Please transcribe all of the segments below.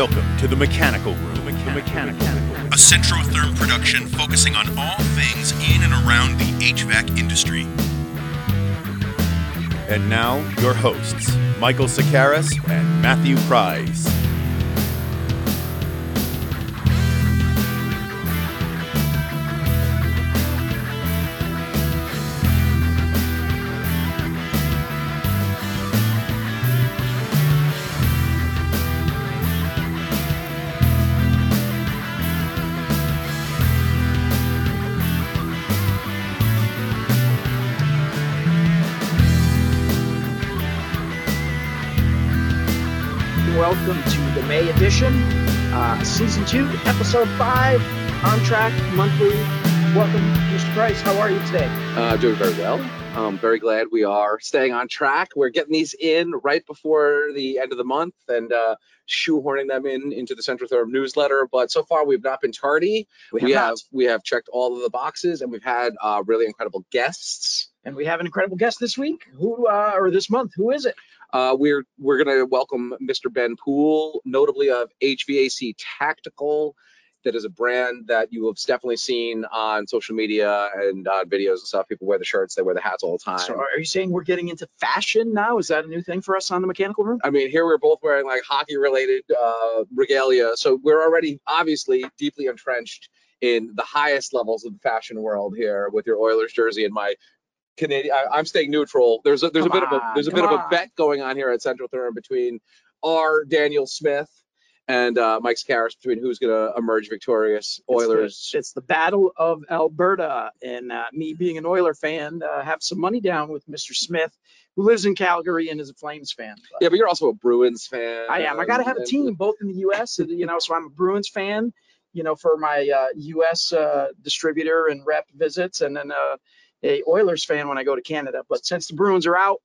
Welcome to the Mechanical Room. The Mechanical Room. a Centrotherm production focusing on all things in and around the HVAC industry. And now, your hosts, Michael Sokaris and Matthew Pryce. Welcome to the May edition, uh, season two, episode five, on track monthly. Welcome, Mr. Pryce. How are you today? Uh, doing very well. I'm very glad we are staying on track. We're getting these in right before the end of the month and uh, shoehorning them in into the Central Centrotherm newsletter. But so far, we've not been tardy. We We have, have we have checked all of the boxes, and we've had uh, really incredible guests. and we have an incredible guest this week. Who uh, or this month? Who is it? Uh, we're we're going to welcome Mr. Ben Poole, notably of HVAC Tactical. That is a brand that you have definitely seen on social media and on videos and stuff. People wear the shirts, they wear the hats all the time. So, are you saying we're getting into fashion now? Is that a new thing for us on the mechanical room? I mean, here we're both wearing like hockey related uh, regalia. So we're already obviously deeply entrenched in the highest levels of the fashion world here with your Oilers jersey and my Canadian. I, I'm staying neutral. There's a, there's Come a bit of a there's a bit of a bet going on here at Centrotherm between our Daniel Smith and uh, Mike Sokaris between who's going to emerge victorious. Oilers. It's the, it's the Battle of Alberta, and uh, me being an Oiler fan, uh, have some money down with Mr. Smith, who lives in Calgary and is a Flames fan. But yeah, but you're also a Bruins fan. I am. I got to have a team both in the U.S. and, You know, so I'm a Bruins fan. You know, for my uh, U.S. Uh, distributor and rep visits, and then uh, a Oilers fan when I go to Canada. But since the Bruins are out,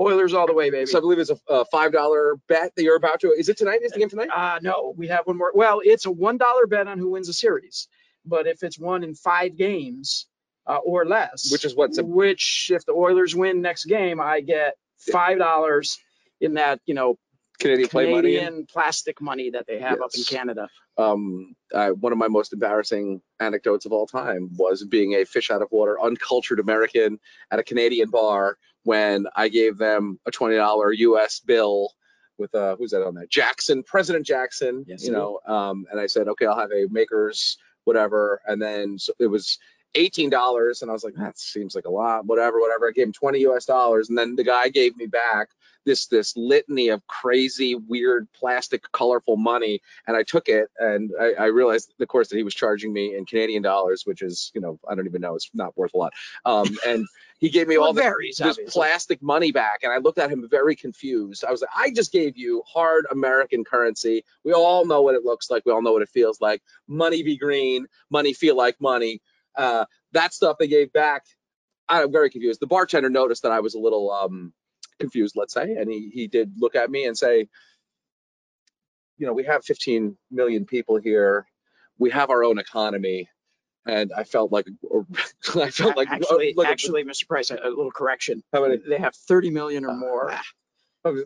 Oilers all the way, baby. So I believe it's a, a five dollar bet that you're about to. Is it tonight? Is the game tonight? Uh, no, we have one more. Well, it's a one dollar bet on who wins a series, but if it's won in five games uh, or less, Which is what's a- which if the Oilers win next game, I get five dollars in that you know Canadian play money. Canadian plastic money that they have up in Canada. um, uh, one of my most embarrassing anecdotes of all time was being a fish out of water, uncultured American at a Canadian bar when I gave them a twenty dollar U.S. bill with uh, who's that on there? Jackson, President Jackson. Yes, you know, um, and I said, okay, I'll have a Makers whatever, and then so it was. Eighteen dollars, and I was like, that seems like a lot. Whatever, whatever. I gave him twenty U.S. dollars, and then the guy gave me back this this litany of crazy, weird, plastic, colorful money, and I took it and I, I realized, of course, that he was charging me in Canadian dollars, which is, you know, I don't even know, it's not worth a lot. Um, and he gave me Well, all the, varies, this plastic money back, and I looked at him very confused. I was like, I just gave you hard American currency. We all know what it looks like. We all know what it feels like. Money be green. Money feel like money. Uh, that stuff they gave back. I'm very confused. The bartender noticed that I was a little um, confused, let's say, and he he did look at me and say, you know, we have 15 million people here. We have our own economy, and I felt like I felt like uh, actually, like a- actually, Mr. Pryce, a, a little correction. how many? They have 30 million or ah. more. Oh,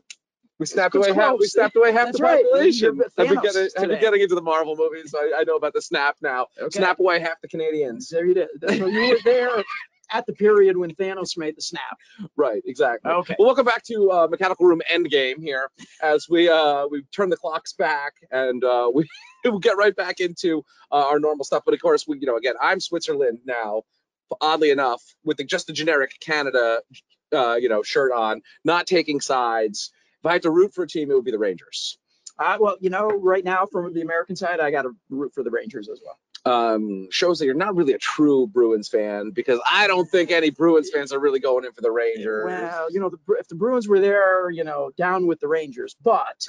we snapped away half. We snapped away half That's the right. population. I've been getting, I've been getting into the Marvel movies. So I, I know about the snap now. Okay. Snap away half the Canadians. There you did. So you were there at the period when Thanos made the snap. Right, exactly. Okay. Well, welcome back to uh, Mechanical Room Endgame here, as we uh, we turn the clocks back and uh, we we'll get right back into uh, our normal stuff. But of course, we you know again, I'm Switzerland now. Oddly enough, with the, just the generic Canada, uh, you know, shirt on, not taking sides. If I had to root for a team, it would be the Rangers. Uh, well, you know, right now from the American side, I got to root for the Rangers as well. Um, shows that you're not really a true Bruins fan because I don't think any Bruins fans are really going in for the Rangers. Well, you know, the, if the Bruins were there, you know, down with the Rangers, but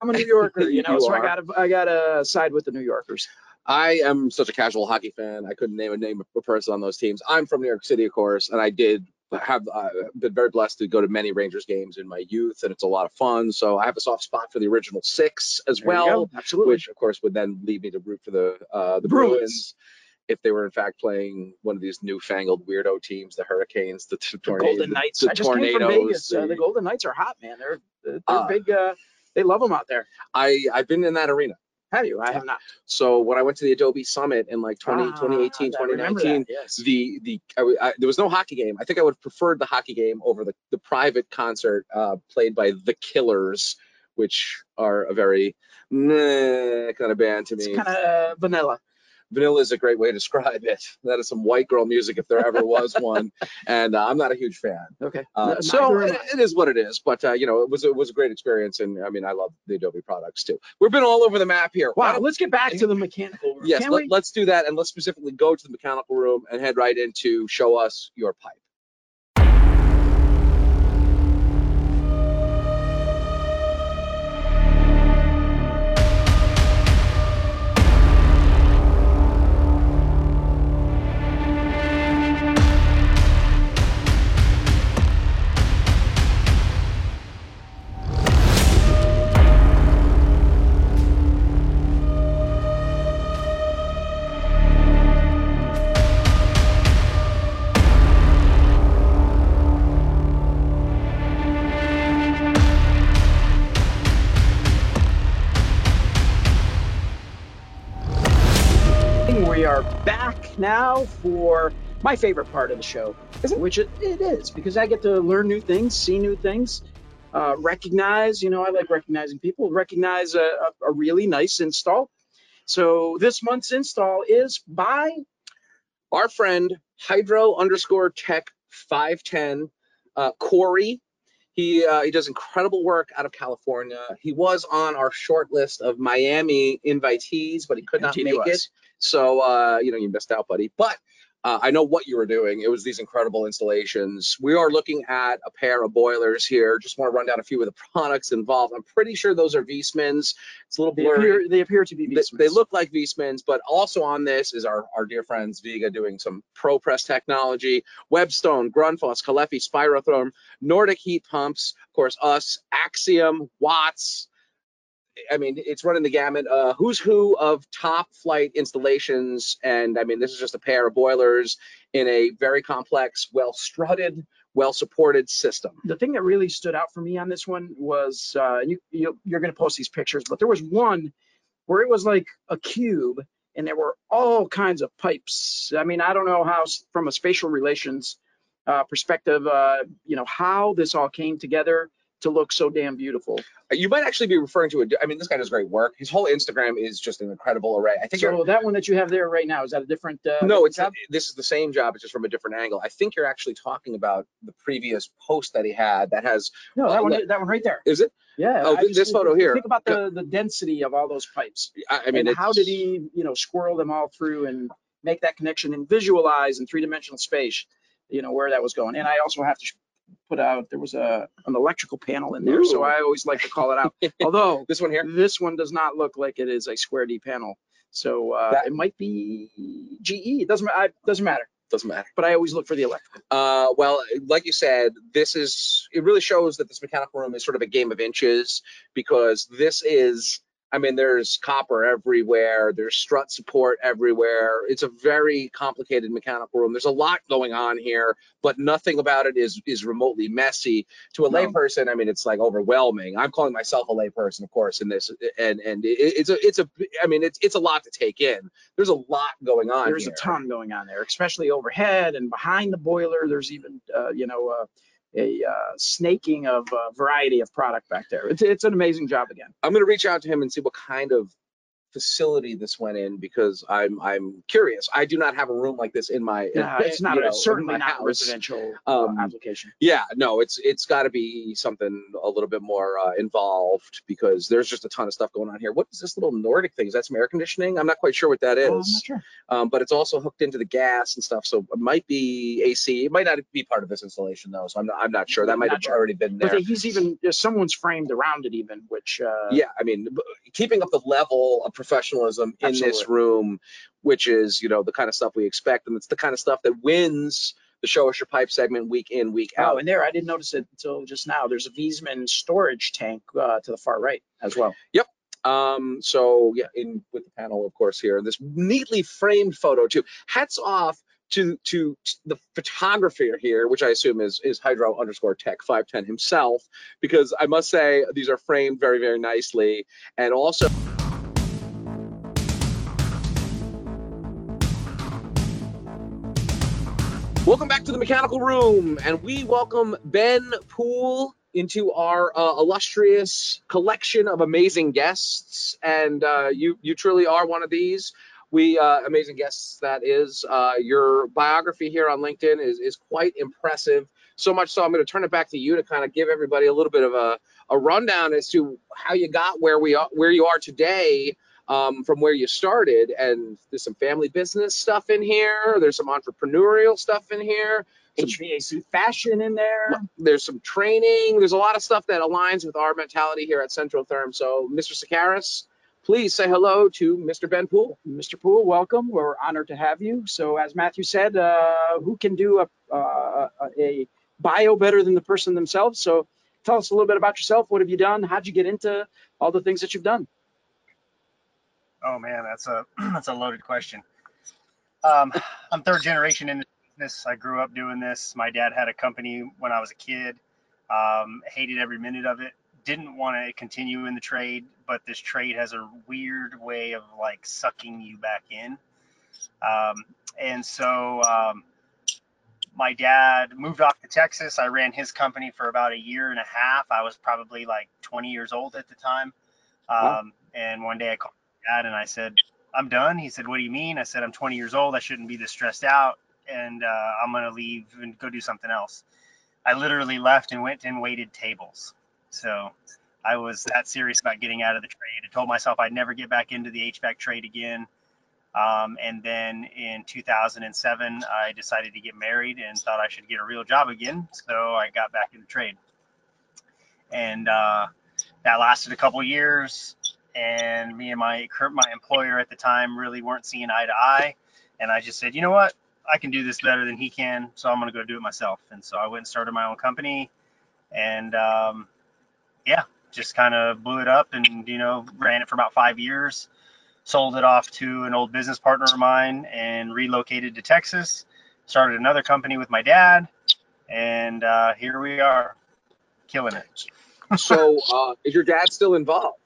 I'm a New Yorker, you know, You so I got to I got to side with the New Yorkers. I am such a casual hockey fan. I couldn't name a name of a person on those teams. I'm from New York City, of course, and I did have uh, been very blessed to go to many Rangers games in my youth, and it's a lot of fun. So I have a soft spot for the original six as There well, absolutely. which of course would then lead me to root for the uh, the Bruins. Bruins. if they were in fact playing one of these newfangled weirdo teams, the Hurricanes, the, the tornadoes, Golden Knights. the I just came from tornadoes, Vegas. Uh, the- the Golden Knights are hot, man. They're they're Uh, big. Uh, They love them out there. I I've been in that arena. Have you? I have not. So when I went to the Adobe Summit in like 20, Ah, 2018, 2019, that, Yes. the the I, I- there was no hockey game. I think I would have preferred the hockey game over the the private concert uh, played by the Killers, which are a very meh kind of band to me. It's kind of uh, vanilla. Vanilla is a great way to describe it. That is some white girl music if there ever was one, and uh, I'm not a huge fan. Okay. Uh, so it, it is what it is. But uh, you know, it was it was a great experience, and I mean, I love the Adobe products too. We've been all over the map here. Wow. Let's get back to the mechanical room. Yes, let, let's do that, and let's specifically go to the mechanical room and head right into show us your pipe. Now for my favorite part of the show, which it, it is because I get to learn new things, see new things, uh, recognize. You know, I like recognizing people. Recognize a, a, a really nice install. So this month's install is by Our friend Hydro underscore Tech 510 uh, Cory. He uh, he does incredible work out of California. He was on our short list of Miami invitees, but he could not make it. So uh, you know you missed out, buddy. But uh, I know what you were doing. It was these incredible installations. We are looking at a pair of boilers here. Just want to run down a few of the products involved. I'm pretty sure those are Viessmanns. It's a little They blurry. appear, they appear to be They, Viessmanns. they look like Viessmanns, but also on this is our, our dear friends Viega doing some Pro Press technology, Webstone, Grundfos, Caleffi, Spirotherm, Nordic heat pumps, of course us, Axiom, Watts. I mean, it's running the gamut. Uh, who's who of top flight installations, and I mean, this is just a pair of boilers in a very complex, well strutted, well supported system. the thing that really stood out for me on this one was uh, you, you you're going to post these pictures, but there was one where it was like a cube and there were all kinds of pipes. I mean, I don't know how from a spatial relations uh, perspective, uh, you know, how this all came together to look so damn beautiful. You might actually be referring to a. I mean, this guy does great work. His whole Instagram is just an incredible array. I think So that one that you have there right now is that a different? Uh, no, it's job? this is the same job. It's just from a different angle. I think you're actually talking about the previous post that he had that has. no that uh, one that one right there. Is it? Yeah. Oh, I this photo here. Think about the the density of all those pipes. I, I mean, and how did he, you know, squirrel them all through and make that connection and visualize in three-dimensional space, you know, where that was going. And I also have to put out there was a an electrical panel in there, so I always like to call it out. Although This one here. this one does not look like it is a square D panel, so uh, That- it might be GE. It doesn't I, doesn't matter. Doesn't matter. But I always look for the electrical. Uh, well, like you said, this is it really shows that this mechanical room is sort of a game of inches because this is. I mean, there's copper everywhere. There's strut support everywhere. It's a very complicated mechanical room. There's a lot going on here, but nothing about it is is remotely messy. To a No. layperson, I mean, it's like overwhelming. I'm calling myself a layperson, of course, in this, and and it, it's a it's a. I mean, it's it's a lot to take in. There's a lot going on. There's here. a ton going on there, especially overhead and behind the boiler. There's even, uh, you know, uh, a uh, snaking of a variety of product back there. It's, it's an amazing job again. I'm gonna reach out to him and see what kind of facility this went in because I'm I'm curious. I do not have a room like this in my. Yeah, it's not a, know, certainly not a house. residential uh, Um, application. Yeah, no, it's it's got to be something a little bit more uh, involved because there's just a ton of stuff going on here. What is this little Nordic thing? Is that some air conditioning? I'm not quite sure what that is. Oh, I'm not sure. Um, but it's also hooked into the gas and stuff, so it might be AC. It might not be part of this installation though, so I'm not I'm not sure. That might have sure. already been there. But he's even someone's framed around it even, which uh, yeah, I mean, keeping up the level of professionalism in this room, which is, you know, the kind of stuff we expect, and it's the kind of stuff that wins the show us your pipe segment week in, week Oh, out. and there I didn't notice it until just now. There's a Viessmann storage tank uh, to the far right as well. Yep. Um, so yeah, in with the panel, of course, here, this neatly framed photo too. Hats off to to the photographer here, which I assume is is Hydro underscore Tech 510 himself, because I must say these are framed very very nicely, and also. Welcome back to the mechanical room, and we welcome Ben Poole into our uh, illustrious collection of amazing guests. And uh, you you truly are one of these. We uh, amazing guests. That is uh, your biography here on LinkedIn is is quite impressive. So much so, I'm going to turn it back to you to kind of give everybody a little bit of a, a rundown as to how you got where we are, where you are today um, from where you started. And there's some family business stuff in here. There's some entrepreneurial stuff in here. Some, HVAC fashion in there. there's some training. There's a lot of stuff that aligns with our mentality here at Centrotherm. So, Mr. Sokaris, please say hello to Mr. Ben Poole. Mr. Poole, welcome. We're honored to have you. So, as Matthew said, uh, who can do a, uh, a bio better than the person themselves? So, tell us a little bit about yourself. What have you done? How'd you get into all the things that you've done? Oh man, that's a that's a loaded question. Um, I'm third generation in business. I grew up doing this. My dad had a company when I was a kid. Um, hated every minute of it. Didn't want to continue in the trade, but this trade has a weird way of like sucking you back in. Um, and so um, my dad moved off to Texas. I ran his company for about a year and a half. I was probably like 20 years old at the time. Wow. Um, and one day I called dad and I said, I'm done. He said, What do you mean? I said, I'm 20 years old. I shouldn't be this stressed out and uh, I'm going to leave and go do something else. I literally left and went and waited tables. So I was that serious about getting out of the trade. I told myself I'd never get back into the HVAC trade again. Um, and then in 2007, I decided to get married and thought I should get a real job again. So I got back in the trade. And uh, that lasted a couple years. And me and my my employer at the time really weren't seeing eye to eye. And I just said, you know what? I can do this better than he can, so I'm going to go do it myself. And so I went and started my own company, and um, yeah, just kind of blew it up, and you know, ran it for about five years. Sold it off to an old business partner of mine, and relocated to Texas. Started another company with my dad, and uh, here we are, killing it. So, uh, is your dad still involved?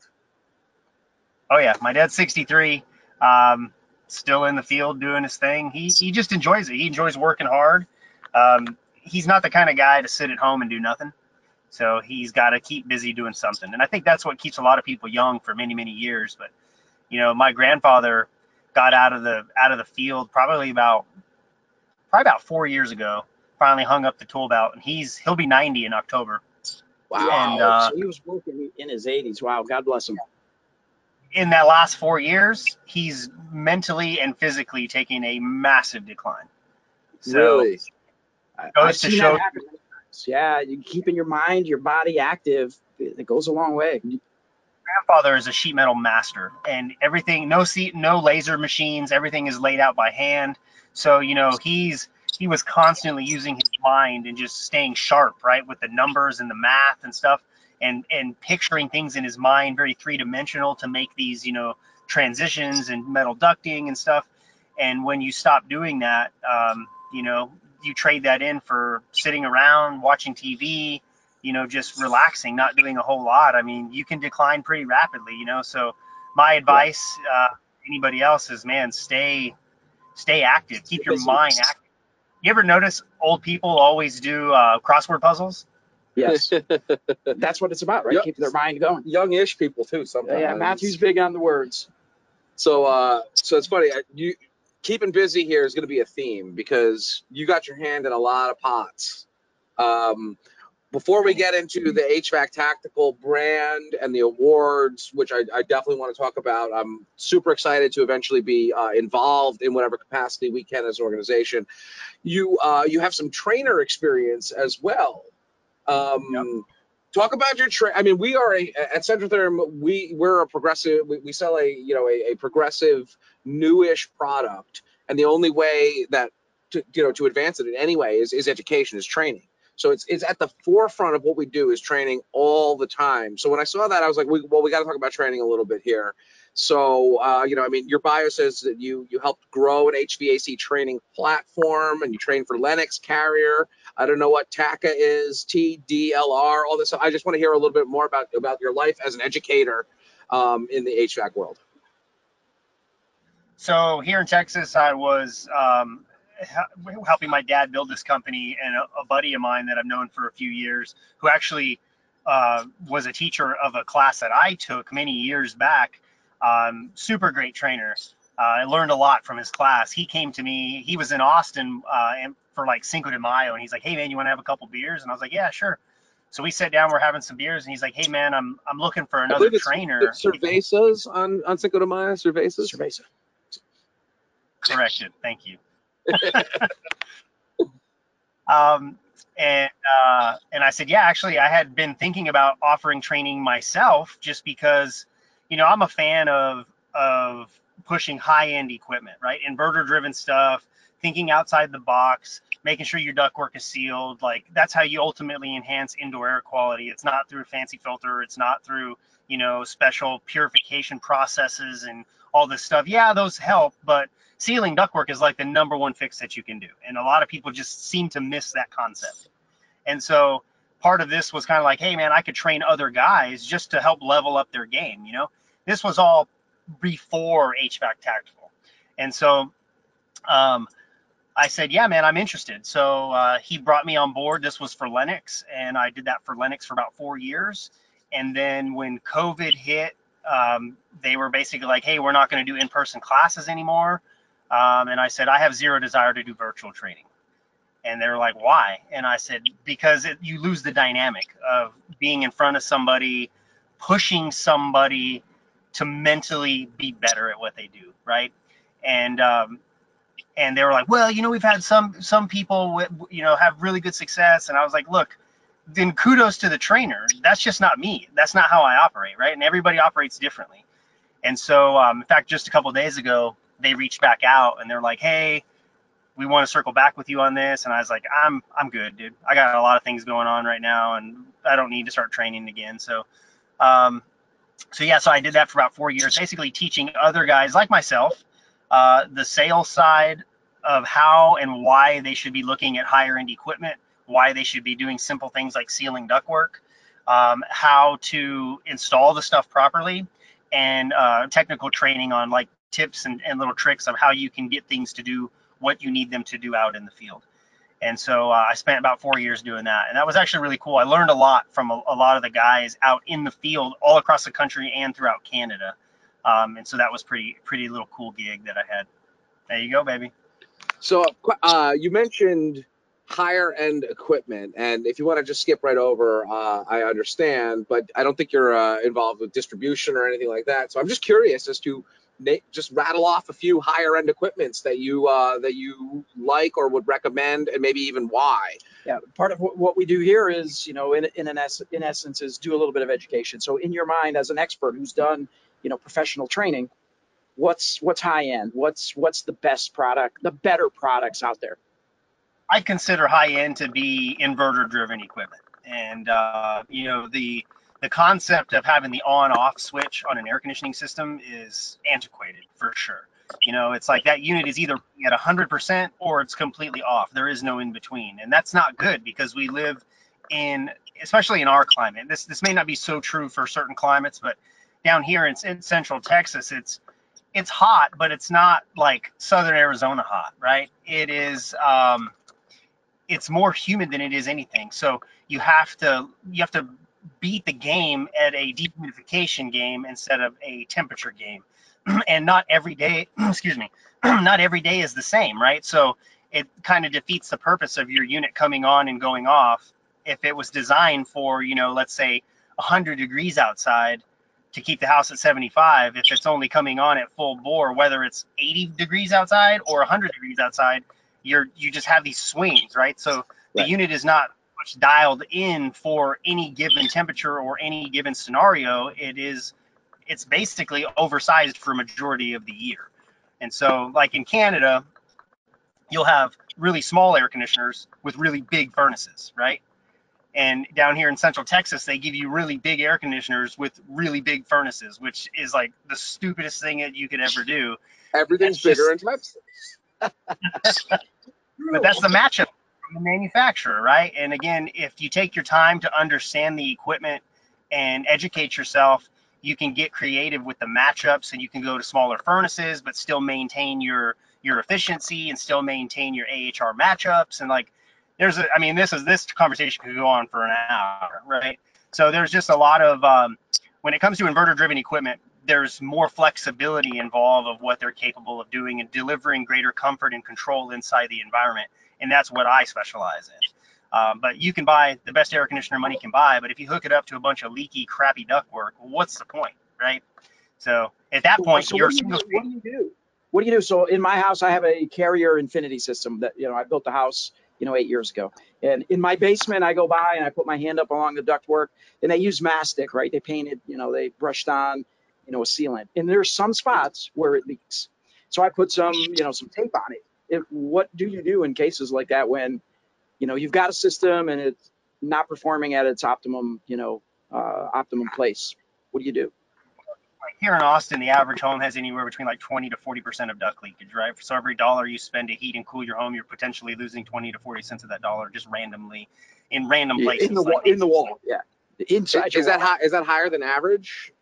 Oh yeah, my dad's 63. Um, still in the field doing his thing. He he just enjoys it. He enjoys working hard. Um, he's not the kind of guy to sit at home and do nothing. So he's got to keep busy doing something. And I think that's what keeps a lot of people young for many many years. But you know, my grandfather got out of the out of the field probably about probably about four years ago. Finally hung up the tool belt, and he's he'll be 90 in October. Wow. And, uh, so he was working in his 80s. Wow, God bless him. In that last four years, he's mentally and physically taking a massive decline. So really? Goes to show- that happen many times. Yeah, you keeping your mind, your body active, it it goes a long way. grandfather is a sheet metal master and everything no seat no laser machines everything is laid out by hand so you know he's he was constantly using his mind and just staying sharp right with the numbers and the math and stuff and and picturing things in his mind very three dimensional to make these you know transitions and metal ducting and stuff and when you stop doing that um, you know you trade that in for sitting around watching tv you know, just relaxing, not doing a whole lot, I mean, you can decline pretty rapidly, you know. So my advice, uh, anybody else is, man, stay, stay active, keep your mind active. You ever notice old people always do uh, crossword puzzles? Yes, that's what it's about, right? Yep. Keeping their mind going. Youngish people too. Sometimes. Yeah, Matthew's big on the words. So, uh, so it's funny. You keeping busy here is going to be a theme because you got your hand in a lot of pots. Um, before we get into the HVAC tactical brand and the awards, which I, I definitely want to talk about, I'm super excited to eventually be uh, involved in whatever capacity we can as an organization. You uh, you have some trainer experience as well. Um, Talk about your tra I mean, we are a, at Centrotherm. We we're a progressive. We, we sell a you know a, a progressive newish product, and the only way that to you know to advance it in any way is is education, is training. So it's it's at the forefront of what we do is training all the time. So when I saw that, I was like, we, well, we got to talk about training a little bit here. So uh, you know, I mean, your bio says that you you helped grow an HVAC training platform and you train for Lennox Carrier. I don't know what TACA is, TDLR, all this. I just want to hear a little bit more about about your life as an educator um, in the HVAC world. So here in Texas, I was um, helping my dad build this company, and a, a, buddy of mine that I've known for a few years, who actually uh, was a teacher of a class that I took many years back. Um, super great trainer. Uh, I learned a lot from his class. He came to me. He was in Austin uh, for like Cinco de Mayo, and he's like, "Hey man, you want to have a couple beers?" And I was like, "Yeah, sure." So we sat down, we're having some beers, and he's like, "Hey man, I'm I'm looking for another trainer." Cervezas on on Cinco de Mayo. Cervezas. Cerveza. Corrected. Thank you. um, and uh, and I said, yeah, actually, I had been thinking about offering training myself, just because, you know, I'm a fan of of pushing high end equipment, right? Inverter driven stuff, thinking outside the box, making sure your ductwork is sealed. Like that's how you ultimately enhance indoor air quality. It's not through a fancy filter. It's not through you know special purification processes and all this stuff. Yeah, those help, but sealing ductwork is like the number one fix that you can do. And a lot of people just seem to miss that concept. And so part of this was kind of like, hey man, I could train other guys just to help level up their game. You know, this was all before HVAC Tactical. And so um, I said, yeah, man, I'm interested. So uh, he brought me on board. This was for Lennox, and I did that for Lennox for about four years. And then when COVID hit, um, they were basically like, hey, we're not going to do in person classes anymore. Um, and I said, I have zero desire to do virtual training. And they were like, why? And I said, because it, you lose the dynamic of being in front of somebody, pushing somebody to mentally be better at what they do, right? And um, and they were like, well, you know, we've had some some people, you know, have really good success. And I was like, look, then kudos to the trainer. That's just not me. That's not how I operate, right? And everybody operates differently. And so, um, in fact, just a couple days ago, they reached back out and they're like, hey, we want to circle back with you on this. And I was like, I'm I'm good, dude. I got a lot of things going on right now, and I don't need to start training again. So, um, so yeah, so I did that for about four years, basically teaching other guys like myself uh, the sales side of how and why they should be looking at higher end equipment, why they should be doing simple things like sealing ductwork, um, how to install the stuff properly, and uh, technical training on like tips and, and little tricks of how you can get things to do what you need them to do out in the field. And so uh, I spent about four years doing that, and that was actually really cool. I learned a lot from a, a lot of the guys out in the field, all across the country and throughout Canada. Um, and so that was pretty pretty little cool gig that I had. There you go, baby. So uh, you mentioned higher end equipment, and if you want to just skip right over, uh, I understand, but I don't think you're uh, involved with distribution or anything like that. So I'm just curious as to just rattle off a few higher end equipments that you uh, that you like or would recommend, and maybe even why. Yeah, part of what we do here is, you know, in in an es- in essence, is do a little bit of education. So in your mind, as an expert who's done, you know, professional training, what's what's high end? What's what's the best product, the better products out there? I consider high end to be inverter driven equipment, and uh, you know the the concept of having the on off switch on an air conditioning system is antiquated for sure. You know, it's like that unit is either at 100% or it's completely off. There is no in between. And that's not good because we live in, especially in our climate. This, this may not be so true for certain climates, but down here in, in central Texas, it's, it's hot, but it's not like southern Arizona hot, right? It is, um, it's more humid than it is anything. So you have to, you have to beat the game at a dehumidification game instead of a temperature game. and not every day, excuse me, not every day is the same, right? So it kind of defeats the purpose of your unit coming on and going off if it was designed for, you know, let's say 100 degrees outside to keep the house at 75 if it's only coming on at full bore whether it's 80 degrees outside or 100 degrees outside you're you just have these swings right so the unit is not much dialed in for any given temperature or any given scenario. It is it's basically oversized for majority of the year. And so like in Canada, you'll have really small air conditioners with really big furnaces, right? And down here in Central Texas, they give you really big air conditioners with really big furnaces, which is like the stupidest thing that you could ever do. Everything's That's bigger in Texas. But that's the matchup the manufacturer, right? And again, if you take your time to understand the equipment and educate yourself, you can get creative with the matchups and you can go to smaller furnaces, but still maintain your your efficiency and still maintain your AHR matchups. And like, there's a, I mean, this is this conversation could go on for an hour, right? So there's just a lot of um, when it comes to inverter driven equipment, there's more flexibility involved of what they're capable of doing and delivering greater comfort and control inside the environment. And that's what I specialize in. Um, but you can buy the best air conditioner money can buy, but if you hook it up to a bunch of leaky, crappy ductwork, what's the point, right? So at that point, so you're what do, you, do- what do you do? What do you do? So in my house, I have a Carrier Infinity system that you know I built the house you know eight years ago, and in my basement, I go by and I put my hand up along the ductwork, and they use mastic, right? They painted, you know, they brushed on, you know, a sealant, and there's some spots where it leaks. So I put some, you know, some tape on it. If, what do you do in cases like that when, you know, you've got a system and it's not performing at its optimum, you know, uh, optimum place? What do you do? here in Austin, the average home has anywhere between like 20 to 40 percent of duct leakage, right? So every dollar you spend to heat and cool your home, you're potentially losing 20 to 40 cents of that dollar just randomly in random places. in the like wall, in the wall, yeah. Inside Is, your is that high? Is that higher than average?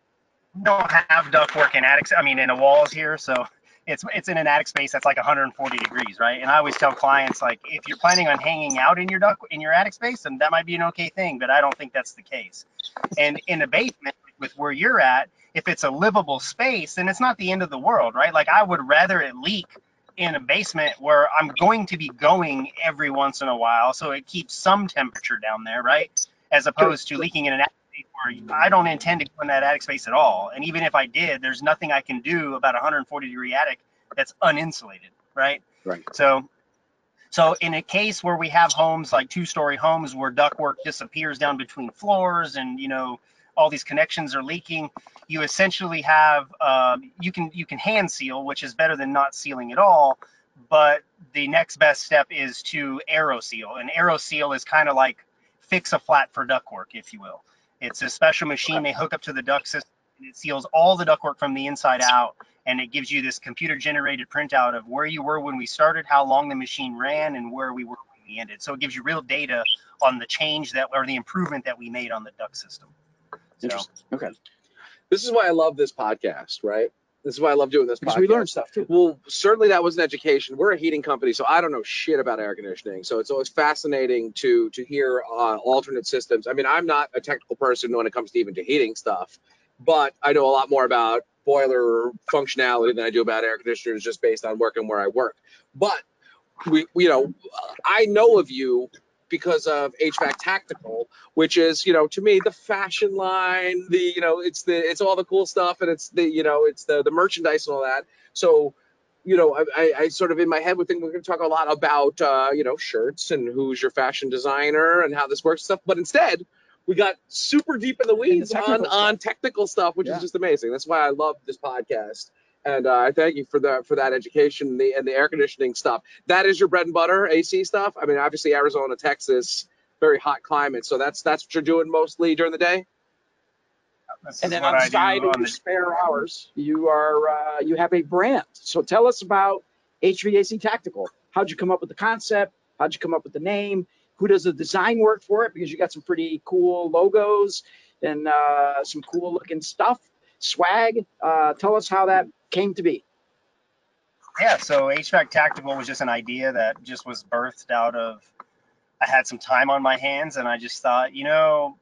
don't have duct work in attics. I mean, in the walls here, so it's it's in an attic space that's like 140 degrees, right? And I always tell clients like, if you're planning on hanging out in your duct in your attic space, then that might be an okay thing, but I don't think that's the case. And in a basement, with where you're at, if it's a livable space, then it's not the end of the world, right? Like I would rather it leak in a basement where I'm going to be going every once in a while, so it keeps some temperature down there, right? As opposed to leaking in an attic where I don't intend to go in that attic space at all. And even if I did, there's nothing I can do about a 140 degree attic that's uninsulated, right? Right. So, so in a case where we have homes like two-story homes where ductwork disappears down between floors and you know all these connections are leaking, you essentially have um, you can you can hand seal, which is better than not sealing at all. But the next best step is to Aeroseal, and Aeroseal is kind of like fix a flat for ductwork, if you will. It's a special machine they hook up to the duct system, and it seals all the ductwork from the inside out, and it gives you this computer-generated printout of where you were when we started, how long the machine ran, and where we were when we ended. So it gives you real data on the change that or the improvement that we made on the duct system. Interesting. Okay. This is why I love this podcast, right? This is why I love doing this Because podcast. we learn stuff too. Well, certainly that was an education. We're a heating company, so I don't know shit about air conditioning. So it's always fascinating to to hear uh, alternate systems. I mean, I'm not a technical person when it comes to even to heating stuff, but I know a lot more about boiler functionality than I do about air conditioners, just based on working where I work. But we, you know, I know of you because of HVAC Tactical, which is, you know, to me the fashion line, the, you know, it's the, it's all the cool stuff, and it's the, you know, it's the the merchandise and all that. So, you know, I, I, I sort of in my head would think we're going to talk a lot about, uh, you know, shirts and who's your fashion designer and how this works and stuff. But instead, we got super deep in the weeds on technical on technical stuff, which Yeah. is just amazing. That's why I love this podcast. And uh, I thank you for that for that education and the, and the air conditioning stuff. That is your bread and butter, AC stuff. I mean, obviously Arizona, Texas, very hot climate. So that's that's what you're doing mostly during the day. this And then what on the side of your spare hours, you are uh, you have a brand. So tell us about HVAC Tactical. How'd you come up with the concept? How'd you come up with the name? Who does the design work for it? Because you got some pretty cool logos and uh, some cool looking stuff, swag. Uh, tell us how that came to be. Yeah, so HVAC Tactical was just an idea that just was birthed out of I had some time on my hands and I just thought, you know,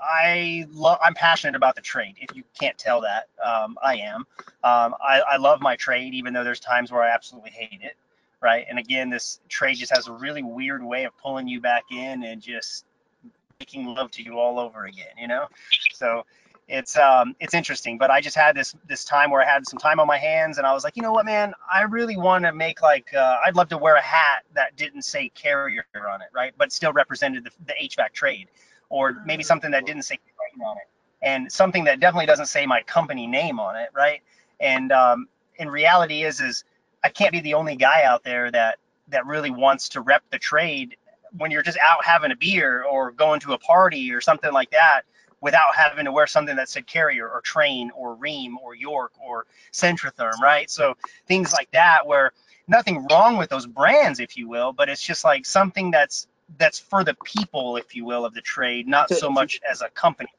I love I'm passionate about the trade. If you can't tell that, um, I am. Um, I, I love my trade, even though there's times where I absolutely hate it. Right. And again, this trade just has a really weird way of pulling you back in and just making love to you all over again, you know? So it's um it's interesting but i just had this this time where i had some time on my hands and i was like you know what man? I really want to make like uh, i'd love to wear a hat that didn't say carrier on it right but still represented the, the hvac trade or maybe something that didn't say on it and something that definitely doesn't say my company name on it right? And um in reality is is i can't be the only guy out there that that really wants to rep the trade when you're just out having a beer or going to a party or something like that without having to wear something that said carrier or Trane or Rheem or york or centrotherm right so things like that where nothing wrong with those brands if you will but it's just like something that's that's for the people if you will of the trade not so much as a company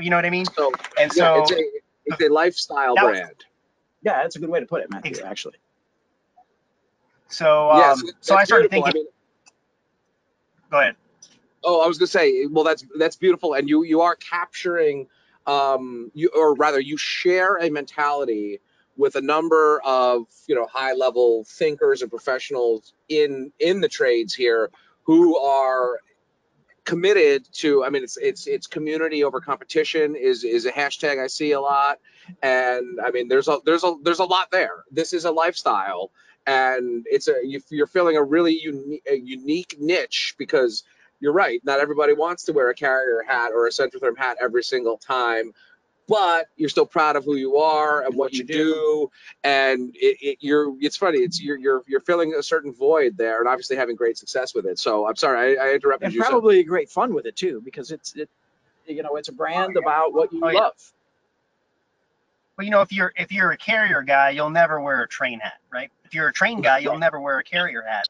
you know what i mean So and yeah, so it's a it's a lifestyle was- brand. Yeah, that's a good way to put it, Matthew. Exactly. Actually, so um, yes, so i started beautiful. I thinking mean, go ahead Oh, I was gonna say, well, that's that's beautiful, and you you are capturing, um, you or rather, you share a mentality with a number of you know high level thinkers and professionals in in the trades here who are committed to. I mean, it's it's it's community over competition is is a hashtag I see a lot, and I mean, there's a there's a there's a lot there. This is a lifestyle, and it's a you, you're filling a really unique a unique niche because you're right. Not everybody wants to wear a carrier hat or a Centrotherm hat every single time, but you're still proud of who you are and what, you do. And it, it, you're, it's funny. It's you're, you're, you're filling a certain void there, and obviously having great success with it. So I'm sorry, I, I interrupted and you. so- probably great fun with it too, because it's it, you know, it's a brand oh, about what you Oh, yeah. love. But you know, if you're if you're a carrier guy, you'll never wear a Trane hat, right? If you're a Trane guy, you'll never wear a carrier hat.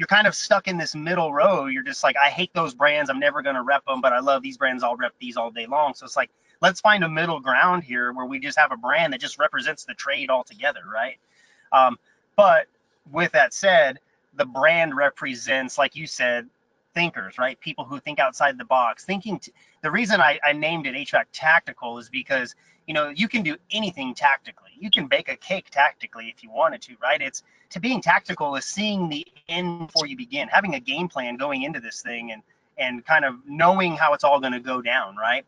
You're kind of stuck in this middle row. You're just like, I hate those brands. I'm never gonna rep them, but I love these brands. I'll rep these all day long. So it's like, let's find a middle ground here where we just have a brand that just represents the trade altogether, right? Um, but with that said, the brand represents, like you said, thinkers, right? People who think outside the box. Thinking. The reason I, I named it HVAC Tactical is because you know you can do anything tactically. You can bake a cake tactically if you wanted to, right? It's to being tactical is seeing the end before you begin, having a game plan going into this thing, and and kind of knowing how it's all going to go down, right?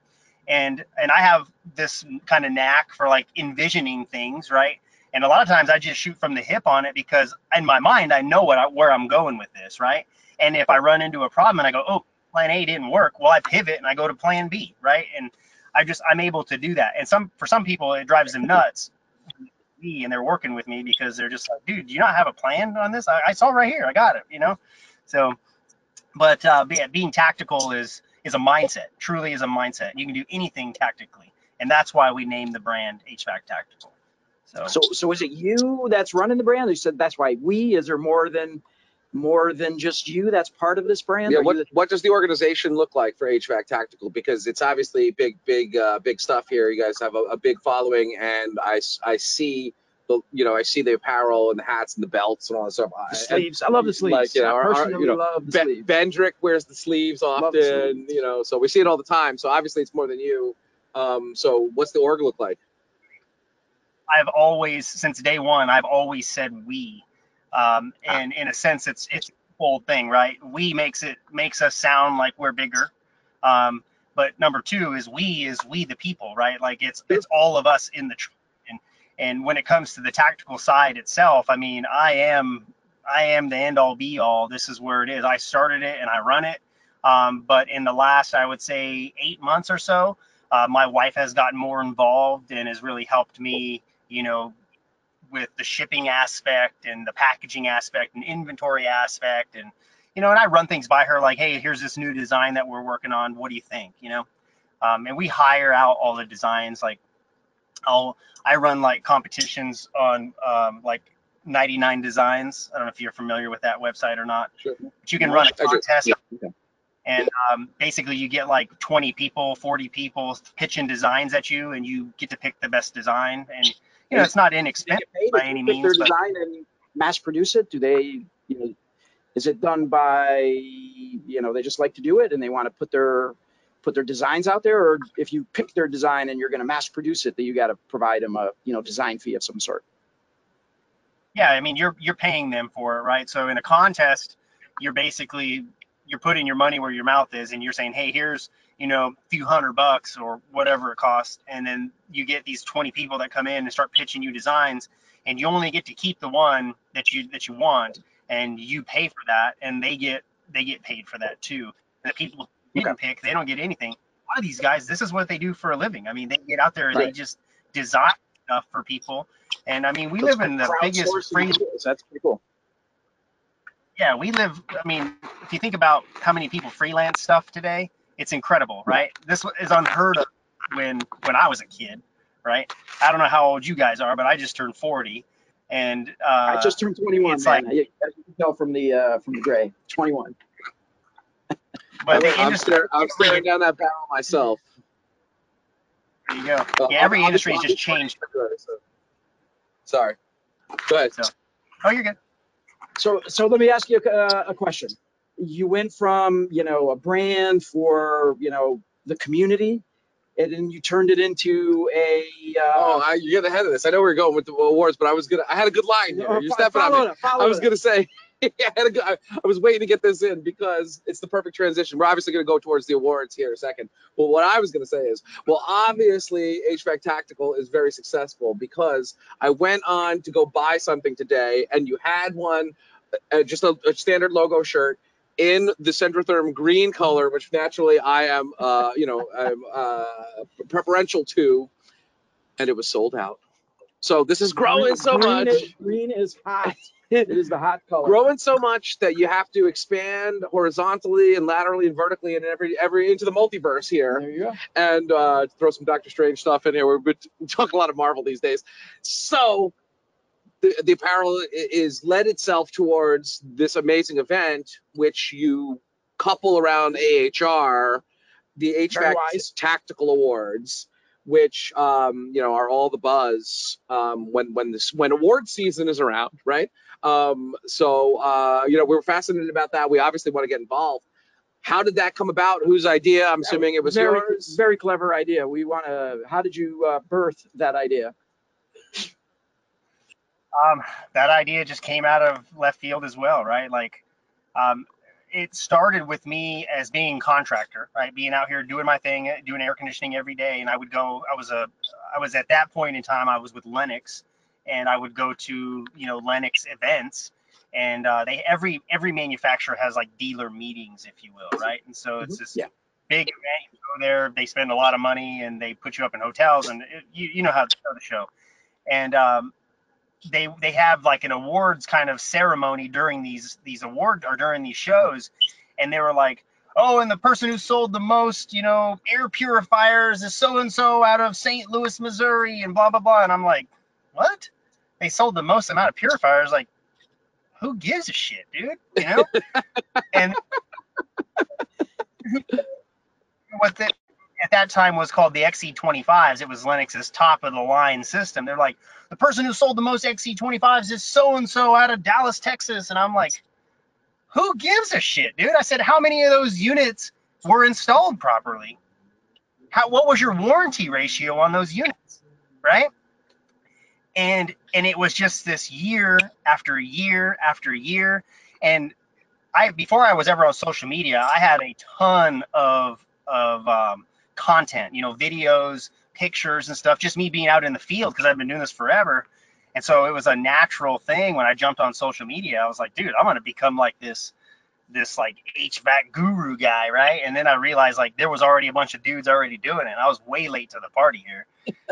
And and I have this kind of knack for like envisioning things, right? And a lot of times I just shoot from the hip on it because in my mind I know what I, where I'm going with this, right? And if I run into a problem and I go, oh, plan A didn't work, well I pivot and I go to plan B, right? And I just I'm able to do that. And some for some people it drives them nuts. And they're working with me because they're just like, dude, do you not have a plan on this? I, I saw right here, I got it, you know. So, but uh, be- being tactical is is a mindset. Truly is a mindset. You can do anything tactically, and that's why we named the brand HVAC Tactical. So, So, so is it you that's running the brand? You said that's why we. Is there more than more than just you that's part of this brand? Yeah, what, you what does the organization look like for HVAC Tactical? Because it's obviously big, big, uh, big stuff here. You guys have a, a big following, and I, s- I see the, you know, I see the apparel and the hats and the belts and all that stuff. the I- sleeves? I love the sleeves. like, you know, I our- our- personally you know, love the Ben, sleeves. Bendrick wears the sleeves Love the often, sleeves. you know, so we see it all the time. So obviously it's more than you. Um, so what's the org look like? I've always, since day one, I've always said we, um, and in a sense, it's it's a thing, right? We makes it makes us sound like we're bigger, um, but number two is we is we the people, right? Like it's it's all of us in the tr- and and when it comes to the tactical side itself, I mean, I am I am the end all be all. This is where it is. I started it and I run it, um, but in the last, I would say eight months or so, uh, my wife has gotten more involved and has really helped me you know, with the shipping aspect and the packaging aspect and inventory aspect. And, you know, and I run things by her like, hey, here's this new design that we're working on. What do you think? You know, um, and we hire out all the designs. Like, I'll, I run like competitions on um, like 99 Designs. I don't know if you're familiar with that website or not, Sure. but you can run a contest Yeah, and um, basically you get like 20 people 40 people pitching designs at you and you get to pick the best design and you know it's not inexpensive by any means, their but- design and mass produce it? Do they, you know, is it done by, you know, they just like to do it and they want to put their put their designs out there, or if you pick their design and you're going to mass produce it, that you got to provide them a, you know, design fee of some sort? yeah i mean you're you're paying them for it right so in a contest you're basically you're putting your money where your mouth is and you're saying hey here's you know a few hundred bucks or whatever it costs and then you get these 20 people that come in and start pitching you designs and you only get to keep the one that you that you want and you pay for that and they get they get paid for that too the people who didn't pick they don't get anything a lot of these guys this is what they do for a living i mean they get out there and they just design stuff for people and i mean we live in the biggest free. That's pretty cool. yeah, we live. I mean, if you think about how many people freelance stuff today, it's incredible, right? This is unheard of when when I was a kid, right? I don't know how old you guys are, but I just turned 40, and uh, I just turned 21, it's man. like- you, can tell from the uh, from the gray, 21. but the I'm, industry, staring, I'm staring down that barrel myself. there you go. Uh, Yeah, every I'll industry has just changed. Sorry. Go ahead. So, oh, you're good. So so let me ask you a, a question. You went from you know a brand for you know the community, and then you turned it into a. Uh, Oh, I, you get ahead of this. I know we are going with the awards, but I was gonna. I had a good line here. You're stepping on me. I was gonna say. I, had a good, I, I was waiting to get this in because it's the perfect transition. We're obviously gonna go towards the awards here in a second. But what I was gonna say is, well, obviously HVAC Tactical is very successful because I went on to go buy something today, and you had one, uh, just a, a standard logo shirt in the Centrotherm green color, which naturally I am, uh, you know, I'm uh, preferential to, and it was sold out. So this is growing so green much, Is, green is hot. It is the hot color. growing so much that you have to expand horizontally and laterally and vertically and every every into the multiverse here There you go. and uh, throw some Doctor Strange stuff in here. We're we talk a lot of Marvel these days. So the, the apparel is led itself towards this amazing event, which you couple around AHR, the HVAC. Tactical Awards, which um, you know are all the buzz um, when when this when award season is around, right? Um, so uh, you know we're fascinated about that. We obviously want to get involved. How did that come about? Whose idea? I'm assuming it was very, yours. Very clever idea. We want to. How did you uh, birth that idea? Um, that idea just came out of left field as well, right? Like, um, it started with me as being contractor, right? Being out here doing my thing, doing air conditioning every day, and I would go. I was a, I was at that point in time, I was with Lennox, and I would go to you know Lennox events, and uh, they every every manufacturer has like dealer meetings, if you will, right? And so it's this Yeah. big event. You go there, they spend a lot of money, and they put you up in hotels, and it, you you know how to the show, and um, they they have like an awards kind of ceremony during these these award or during these shows. And they were like oh and the person who sold the most you know air purifiers is so and so out of st louis missouri and blah blah blah. And i'm like what? They sold the most amount of purifiers? Like who gives a shit dude? You know? And what the at that time was called the XC25s. It was Lennox's top of the line system. They're like, the person who sold the most XC25s is so and so out of Dallas, Texas. And I'm like, who gives a shit, dude? I said, how many of those units were installed properly? How, what was your warranty ratio on those units, right? And and it was just this year after year after year. And I before I was ever on social media, I had a ton of of um, content, you know, videos, pictures, and stuff. Just me being out in the field because I've been doing this forever. And so it was a natural thing when I jumped on social media. I was like, dude, I'm gonna become like this, this like HVAC guru guy, right? And then I realized like there was already a bunch of dudes already doing it. I was way late to the party here,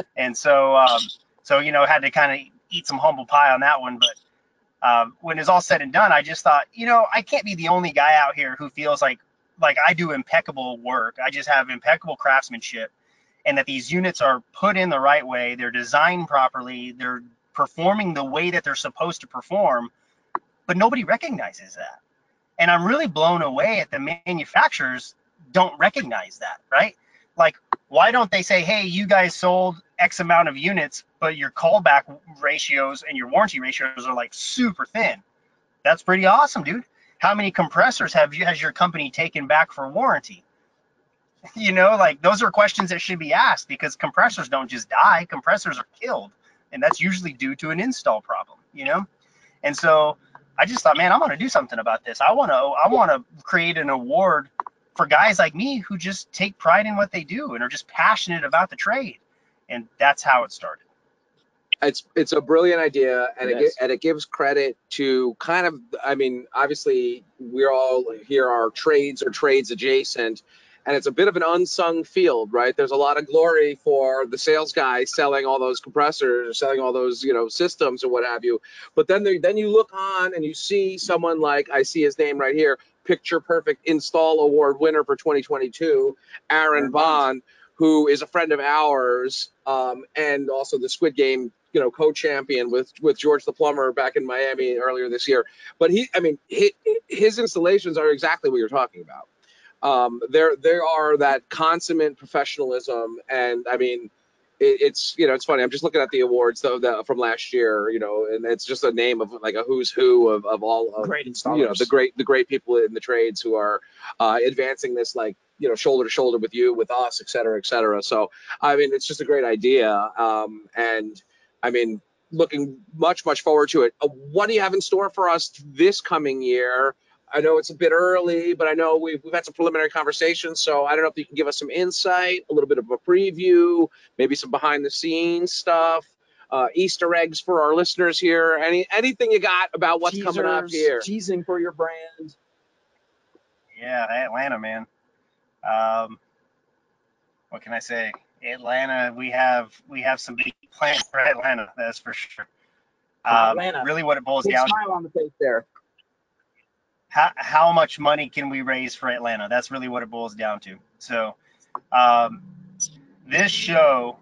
and so um, so you know had to kind of eat some humble pie on that one. But um, when it's all said and done, I just thought, you know, I can't be the only guy out here who feels like like I do impeccable work. I just have impeccable craftsmanship, and that these units are put in the right way. They're designed properly. They're performing the way that they're supposed to perform, but nobody recognizes that. And I'm really blown away at the manufacturers don't recognize that, right? Like, why don't they say, hey, you guys sold X amount of units, but your callback ratios and your warranty ratios are like super thin? That's pretty awesome, dude. How many compressors have you has your company taken back for warranty? You know, like those are questions that should be asked because compressors don't just die, compressors are killed. And that's usually due to an install problem, you know? And so I just thought, man, I want to do something about this. I want to I want to create an award for guys like me who just take pride in what they do and are just passionate about the trade. And that's how it started. it's it's a brilliant idea and it, It and it gives credit to kind of i mean obviously we're all here our trades or trades adjacent and it's a bit of an unsung field, right? There's a lot of glory for the sales guy selling all those compressors, selling all those, you know, systems or what have you. But then then you look on and you see someone like I see his name right here, Picture Perfect Install Award winner for 2022, Aaron Bond, who is a friend of ours, um, and also the Squid Game, you know, co-champion with with George the Plumber back in Miami earlier this year. But he, I mean, his, his installations are exactly what you're talking about. Um, there, there are that consummate professionalism, and I mean, it, it's you know, it's funny. I'm just looking at the awards though the, from last year, you know, and it's just a name of like a who's who of, of all of Great installers. you know the great the great people in the trades who are uh, advancing this like you know shoulder to shoulder with you, with us, et cetera, et cetera. So I mean, it's just a great idea, um, and I mean, looking much much forward to it. Uh, what do you have in store for us this coming year? I know it's a bit early, but I know we've, we've had some preliminary conversations. So I don't know if you can give us some insight, a little bit of a preview, maybe some behind the scenes stuff, uh, Easter eggs for our listeners here. Any anything you got about what's coming up here? Teasing for your brand. Yeah, Atlanta, man. Um, what can I say? Atlanta, we have we have some big plans for Atlanta. That's for sure. Um, Atlanta. Really, what it boils Big down to smile on the face there. How, how much money can we raise for Atlanta? That's really what it boils down to. So, um, this show,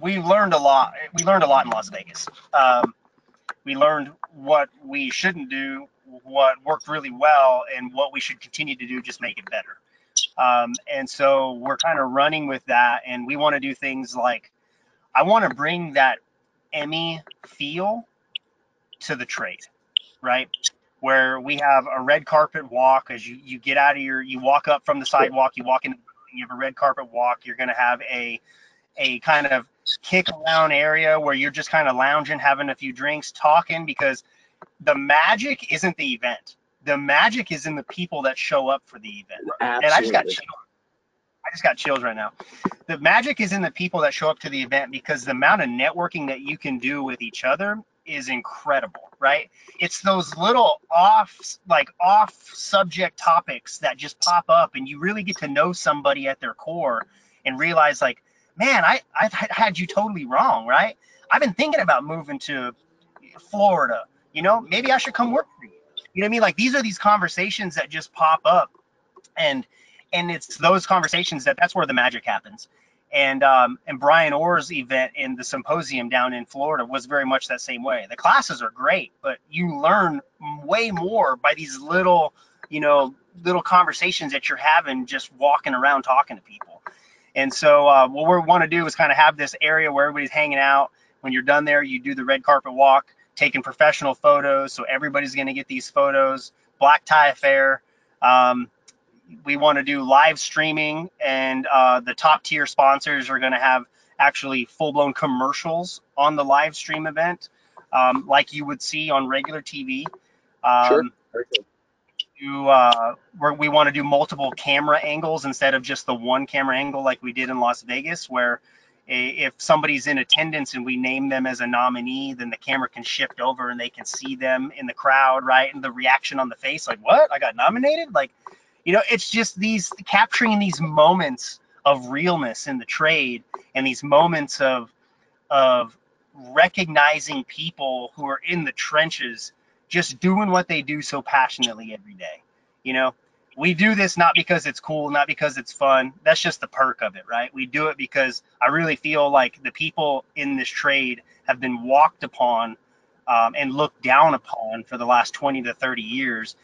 we learned a lot. We learned a lot in Las Vegas. Um, we learned what we shouldn't do, what worked really well, and what we should continue to do, just make it better. Um, and so we're kind of running with that, and we want to do things like I want to bring that Emmy feel to the trade, right? Where we have a red carpet walk as you, you get out of your, you walk up from the sidewalk, you walk in, you have a red carpet walk. You're going to have a, a kind of kick around area where you're just kind of lounging, having a few drinks, talking because the magic isn't the event. The magic is in the people that show up for the event. And I just got chills. I just got chills right now. The magic is in the people that show up to the event because the amount of networking that you can do with each other is incredible, right? It's those little off, like off subject topics that just pop up and you really get to know somebody at their core and realize like, man, I, I had you totally wrong, right? I've been thinking about moving to Florida. You know, maybe I should come work for you. You know what I mean? Like these are these conversations that just pop up and and it's those conversations that that's where the magic happens. And um, and Bryan Orr's event in the symposium down in Florida was very much that same way. The classes are great, but you learn way more by these little, you know, little conversations that you're having just walking around talking to people. And so uh, what we want to do is kind of have this area where everybody's hanging out. When you're done there, you do the red carpet walk, taking professional photos. So everybody's going to get these photos. Black tie affair. Um, we want to do live streaming, and uh, the top tier sponsors are going to have actually full blown commercials on the live stream event, um, like you would see on regular TV. Um, Sure. Do uh, where we want to do multiple camera angles instead of just the one camera angle like we did in Las Vegas, where a, if somebody's in attendance and we name them as a nominee, then the camera can shift over and they can see them in the crowd, right? And the reaction on the face, like, what? I got nominated? Like, you know, it's just these capturing these moments of realness in the trade and these moments of of recognizing people who are in the trenches just doing what they do so passionately every day. You know, we do this not because it's cool, not because it's fun. That's just the perk of it, right? We do it because I really feel like the people in this trade have been walked upon um, and looked down upon for the last 20 to 30 years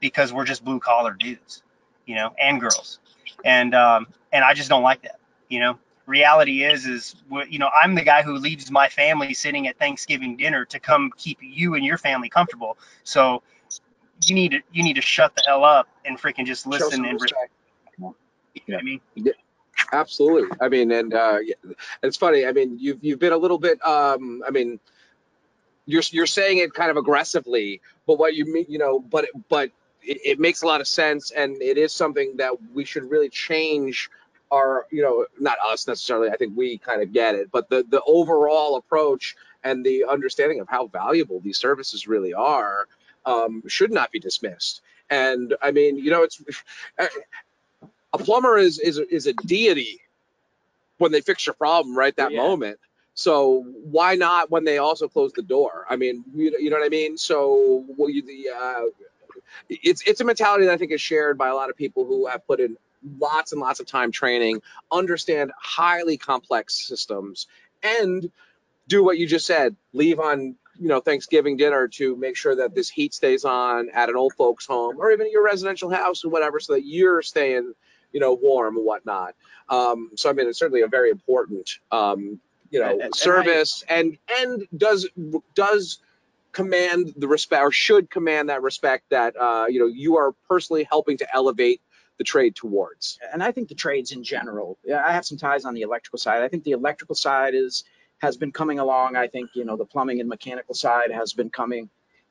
because we're just blue collar dudes, you know, and girls. And um, and I just don't like that, you know. Reality is, is what- you know, I'm the guy who leaves my family sitting at Thanksgiving dinner to come keep you and your family comfortable. So you need to you need to shut the hell up and freaking just listen and respect. you know what I mean. Yeah. Absolutely. I mean, and uh, yeah, it's funny. I mean, you've you've been a little bit. Um, I mean, you're you're saying it kind of aggressively, but what you mean, you know, but but it, it makes a lot of sense, and it is something that we should really change. Our, you know, not us necessarily. I think we kind of get it, but the the overall approach and the understanding of how valuable these services really are um, should not be dismissed. And I mean, you know, it's a plumber is is is a deity when they fix your problem right that Yeah. moment. So why not when they also close the door? I mean, you, you know what I mean. So well, you, the uh, it's it's a mentality that I think is shared by a lot of people who have put in lots and lots of time training, understand highly complex systems, and do what you just said. Leave on you know Thanksgiving dinner to make sure that this heat stays on at an old folks home or even your residential house or whatever, so that you're staying you know warm and whatnot. Um, so I mean, it's certainly a very important um, you know And- and I- service and and does does command the respect or should command that respect that uh, you know you are personally helping to elevate the trade towards. and I think the trades in general. I have some ties on the electrical side. I think the electrical side is has been coming along. I think you know the plumbing and mechanical side has been coming.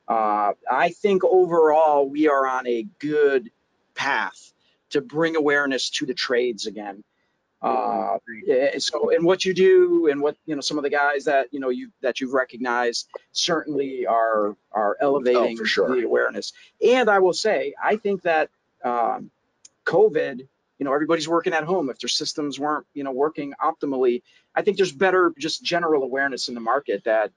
Uh, I think overall we are on a good path to bring awareness to the trades again. Uh, so and what you do and what you know some of the guys that you know you that you've recognized certainly are are elevating for sure. the awareness. And I will say, I think that um, COVID, you know, everybody's working at home. If their systems weren't, you know, working optimally, I think there's better just general awareness in the market that,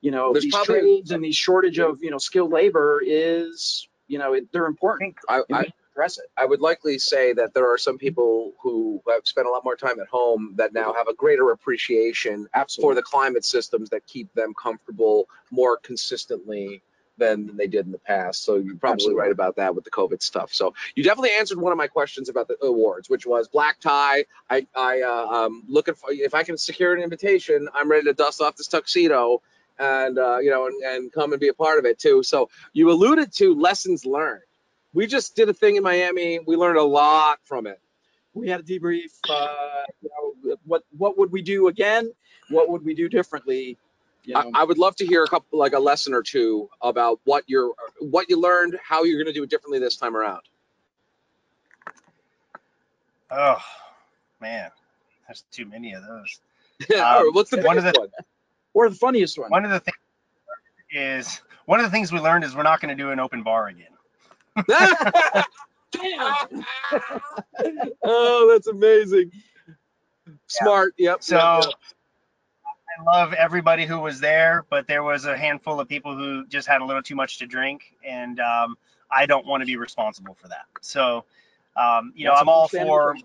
you know, There's these probably- trades and these shortage of, you know, skilled labor is, you know, it, they're important. I, I, address it. I would likely say that there are some people who have spent a lot more time at home that now have a greater appreciation for the climate systems that keep them comfortable more consistently than they did in the past. So you're probably Absolutely. right about that with the COVID stuff. So you definitely answered one of my questions about the awards, which was black tie. I, I, uh, um, looking for if I can secure an invitation, I'm ready to dust off this tuxedo and uh, you know and, and come and be a part of it too. So you alluded to lessons learned. We just did a thing in Miami. We learned a lot from it. we had a debrief. Uh, you know, what what would we do again? What would we do differently? You I, know, I would love to hear a couple, like a lesson or two about what you're, what you learned, how you're going to do it differently this time around. Oh man, there's too many of those. All right, what's the one of the- one? or the funniest one. One of the things is one of the things we learned is we're not going to do an open bar again. oh, that's amazing. Smart. Yep. So yep, yep. I love everybody who was there, but there was a handful of people who just had a little too much to drink, and um, I don't want to be responsible for that. So, um, you know, I'm all for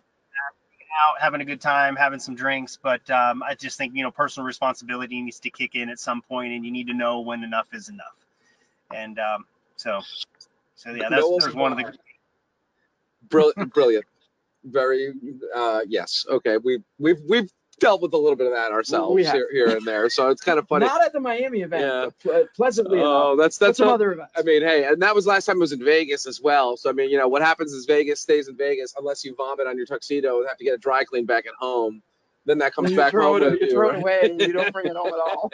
out having a good time, having some drinks, but um, I just think you know personal responsibility needs to kick in at some point, and you need to know when enough is enough. And um, so, so yeah, that's, No that's one of the brilliant, brilliant. Very, uh, yes. Okay. We, we've, we've dealt with a little bit of that ourselves here, here and there. So it's kind of funny. Not at the Miami event, Yeah. but ple- pleasantly enough. Oh, that's, But that's some not- other events. I mean, hey, and that was last time it was in Vegas as well. So I mean, you know, what happens is Vegas stays in Vegas unless you vomit on your tuxedo and have to get it dry cleaned back at home. Then that comes you back throw home it, you you. throw it away. You don't bring it home at all.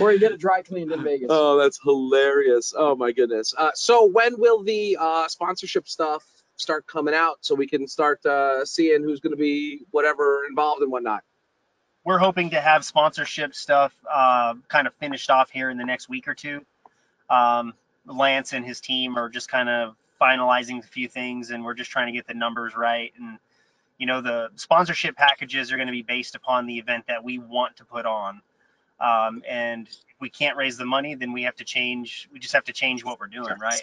Or you get it dry cleaned in Vegas. Oh, that's hilarious. Oh my goodness. Uh, so when will the uh, sponsorship stuff start coming out so we can start uh, seeing who's going to be whatever involved and whatnot? we're hoping to have sponsorship stuff uh, kind of finished off here in the next week or two. Um, Lance and his team are just kind of finalizing a few things, and we're just trying to get the numbers right. And you know, the sponsorship packages are going to be based upon the event that we want to put on. Um, and we can't raise the money, then we have to change. We just have to change what we're doing, right?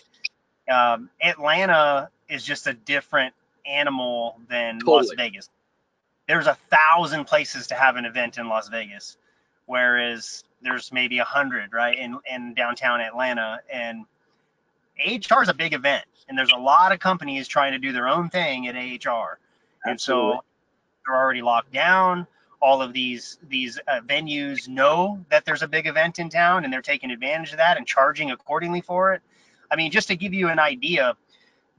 Um, Atlanta is just a different animal than Las Vegas there's a thousand places to have an event in Las Vegas, whereas there's maybe a hundred right in in downtown Atlanta. And AHR is a big event, and there's a lot of companies trying to do their own thing at AHR, and so they're already locked down. All of these these uh, venues know that there's a big event in town, and they're taking advantage of that and charging accordingly for it. I mean, just to give you an idea,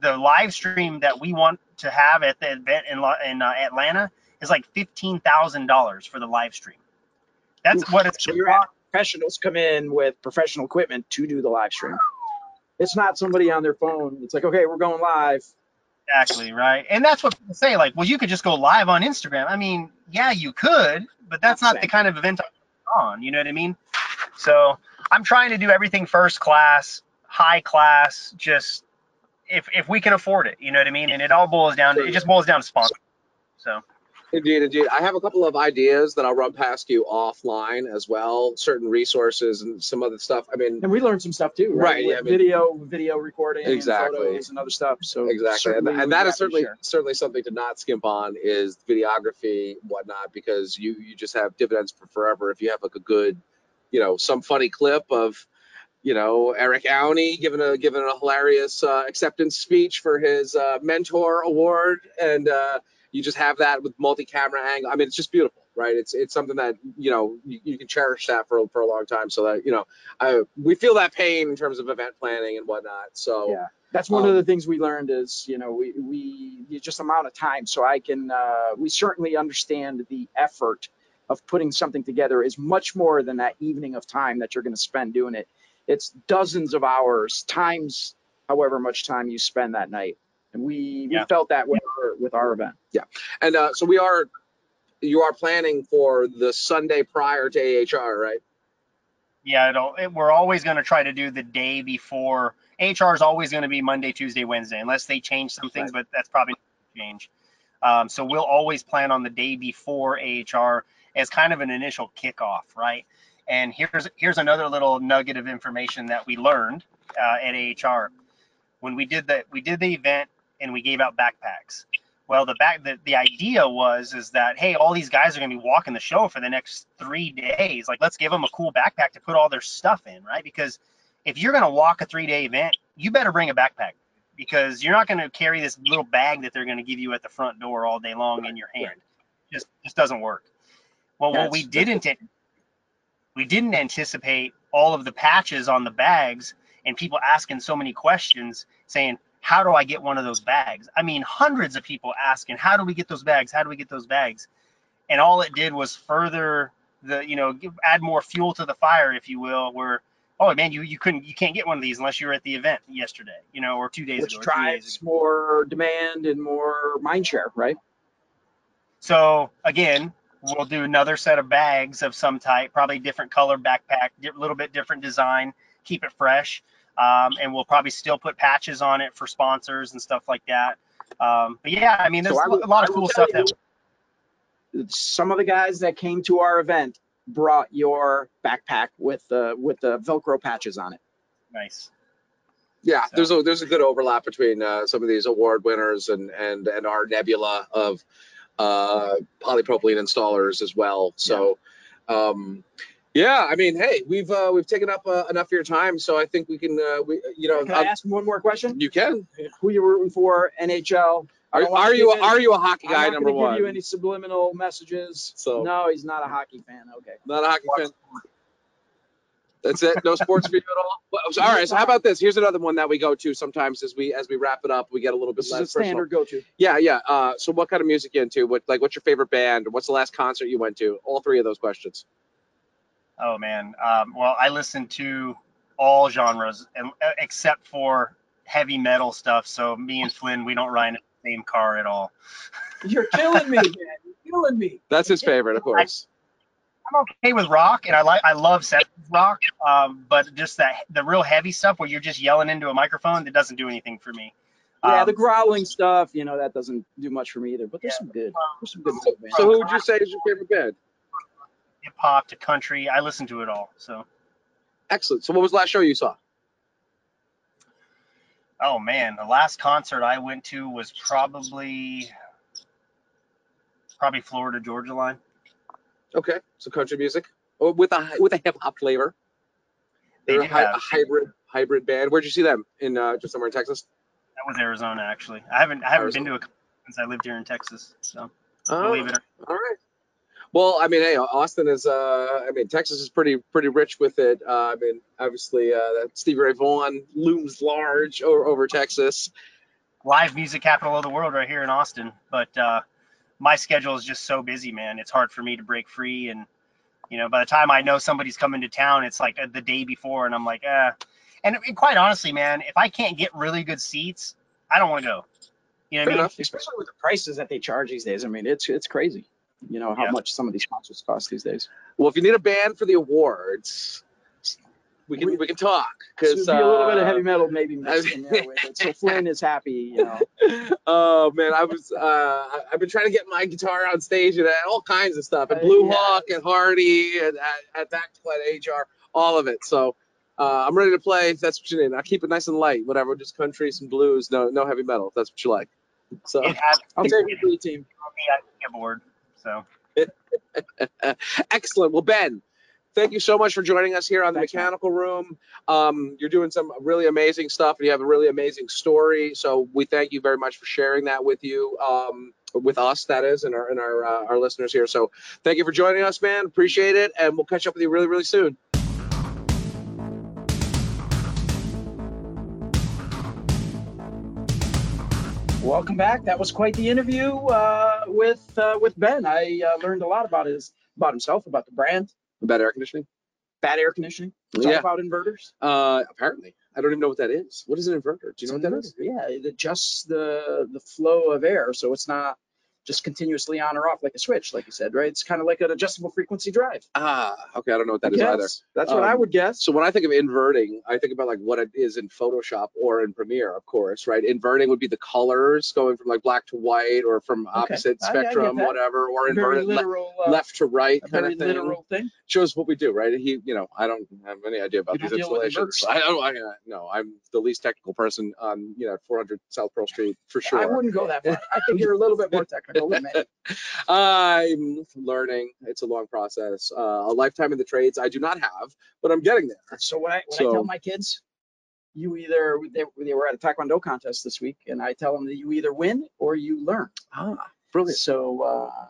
the live stream that we want to have at the event in, in uh, Atlanta is like fifteen thousand dollars for the live stream. That's Oof. what it's. So you're professionals come in with professional equipment to do the live stream. It's not somebody on their phone. It's like, okay, we're going live. Exactly right, and that's what people say. Like, well, you could just go live on Instagram. I mean, yeah, you could, but that's not the kind of event I'm on. You know what I mean? So I'm trying to do everything first class, high class, just if if we can afford it, you know what I mean. And it all boils down. to It just boils down to sponsor. So Indeed, indeed. I have a couple of ideas that I'll run past you offline as well. Certain resources and some other stuff. I mean, And we learned some stuff too, right? Right, yeah, I mean- video, video recording, and Exactly. photos and other stuff. So exactly, and, and that is certainly certainly something to not skimp on is videography, whatnot, because you you just have dividends for forever if you have like a good, you know, some funny clip of. You know, Eric Auney giving a giving a hilarious uh, acceptance speech for his uh, mentor award, and uh, you just have that with multi-camera angle. I mean, it's just beautiful, right? It's it's something that you know you, you can cherish that for for a long time. So that you know, I, we feel that pain in terms of event planning and whatnot. So Yeah. That's one of Um, the things we learned is, you know, we, we, just amount of time. So I can, uh, we certainly understand the effort of putting something together is much more than that evening of time that you're going to spend doing it. It's dozens of hours times however much time you spend that night. And we, we Yeah. felt that with our, with our event. Yeah, and uh, so we are, you are planning for the Sunday prior to AHR, right? yeah, it'll, it, we're always going to try to do the day before. HR is always going to be Monday, Tuesday, Wednesday, unless they change some things, but that's probably not change. Um, so we'll always plan on the day before AHR as kind of an initial kickoff, right? And here's here's another little nugget of information that we learned uh, at AHR when we did the we did the event and we gave out backpacks. Well, the back the, the idea was is that hey, all these guys are going to be walking the show for the next three days. Like, let's give them a cool backpack to put all their stuff in, right? Because if you're going to walk a three day event, you better bring a backpack because you're not going to carry this little bag that they're going to give you at the front door all day long in your hand. Just just doesn't work. Well, what we didn't we didn't anticipate all of the patches on the bags and people asking so many questions saying how do i get one of those bags i mean hundreds of people asking how do we get those bags how do we get those bags and all it did was further the you know give, add more fuel to the fire if you will where oh man you you couldn't you can't get one of these unless you were at the event yesterday you know or two days Which ago days drives more demand and more mind share, right? So again, we'll do another set of bags of some type, probably different color backpack, a little bit different design, keep it fresh. Um, and we'll probably still put patches on it for sponsors and stuff like that. Um, but yeah, I mean, there's So I will- a lot of cool tell stuff that some of the guys that came to our event brought your backpack with the with the Velcro patches on it. nice. Yeah, So- there's a there's a good overlap between uh, some of these award winners and and and our nebula of uh, polypropylene installers as well. So, um, yeah, I mean, hey, we've uh, we've taken up uh, enough of your time, so I think we can uh, we you know Can I uh, ask one more question? you can. Who you rooting for? NHL? Are, are you any- are you a hockey I'm guy not number one? Give you any subliminal messages? So- no, he's not a hockey fan. Okay. Not a hockey fan. That's it. No sports for you at all. Well, all right. So how about this? Here's another one that we go to sometimes as we as we wrap it up. We get a little bit This is a less standard go-to. Yeah, yeah. Uh, so what kind of music you into? What like what's your favorite band? What's the last concert you went to? All three of those questions. Oh man. Um, well, I listen to all genres and, uh, except for heavy metal stuff. So me and Flynn, we don't ride in the same car at all. You're killing me, man. You're killing me. That's his favorite, of course. I'm okay with rock, and I like I love 70s rock, um, but just that the real heavy stuff where you're just yelling into a microphone that doesn't do anything for me. Yeah, Um, the growling stuff, you know, that doesn't do much for me either. But there's some good, there's some good So, bands. so who would you say is your favorite band? Hip hop to country, I listen to it all. So, Excellent. So what was the last show you saw? oh man, the last concert I went to was probably probably Florida Georgia Line. Okay, so country music or with a with a hip hop flavor. They They're a, have- a hybrid hybrid band. Where'd you see them? In uh, just somewhere in Texas. That was Arizona actually. I haven't I haven't been to a concert since I lived here in Texas. So believe it or All right. Well, I mean, hey, Austin is. Uh, I mean, Texas is pretty pretty rich with it. Uh, I mean, obviously, uh, Stevie Ray Vaughan looms large over, over Texas. live music capital of the world right here in Austin. But uh, my schedule is just so busy, man. It's hard for me to break free. And, you know, by the time I know somebody's coming to town, it's like uh, the day before. And I'm like, ah. And, and quite honestly, man, if I can't get really good seats, I don't want to go. You know Fair I mean? enough. especially with the prices that they charge these days. I mean, it's it's crazy. You know how Yeah. much some of these concerts cost these days. Well, if you need a band for the awards, we can We- we, can talk There's because be a little bit of uh, heavy metal maybe mixed in there with it. So Flynn is happy, you know. oh man, I was uh, I- I've been trying to get my guitar on stage and all kinds of stuff, and Uh, Blue yeah. Hawk and Hardy and at, at Back to Play at HR, all of it. So uh, I'm ready to play. If that's what you need. I'll keep it nice and light, whatever, just country, some blues, no no heavy metal. If that's what you like. So It has I'll take you for the team. I'll me on keyboard. So excellent. Well, Ben. Thank you so much for joining us here on the Thanks, man. Mechanical Room. Um, you're doing some really amazing stuff, and you have a really amazing story. So we thank you very much for sharing that with you, um, with us, that is, and our and our uh, our listeners here. So thank you for joining us, man. Appreciate it, and we'll catch up with you really, really soon. Welcome back. That was quite the interview uh, with uh, with Ben. I uh, learned a lot about his about himself, about the brand, About air conditioning? bad air conditioning. Talk Yeah. about inverters. Uh, apparently, I don't even know what that is. What is an inverter? Do you know what that is? Yeah, it adjusts the the flow of air, so it's not just continuously on or off like a switch, like you said, right? It's kind of like an adjustable frequency drive. Ah, okay. I don't know what that I is either. guess. That's what I Um, would guess. So when I think of inverting, I think about like what it is in Photoshop or in Premiere, of course, right? Inverting would be the colors going from like black to white or from opposite I- I spectrum, whatever, or inverted le- uh, left to right kind of thing. literal thing. Shows what we do, right? He, you know, I don't have any idea about these don't deal with installations. I don't, I, uh, no, I'm the least technical person on, you know, 400 South Pearl Street for sure. I wouldn't go that far. I think you're a little bit more technical I'm learning. It's a long process. Uh, a lifetime in the trades I do not have, but I'm getting there. So when I when I tell my kids, you either they, they were at a taekwondo contest this week, and I tell them that you either win or you learn. Ah, brilliant. So uh,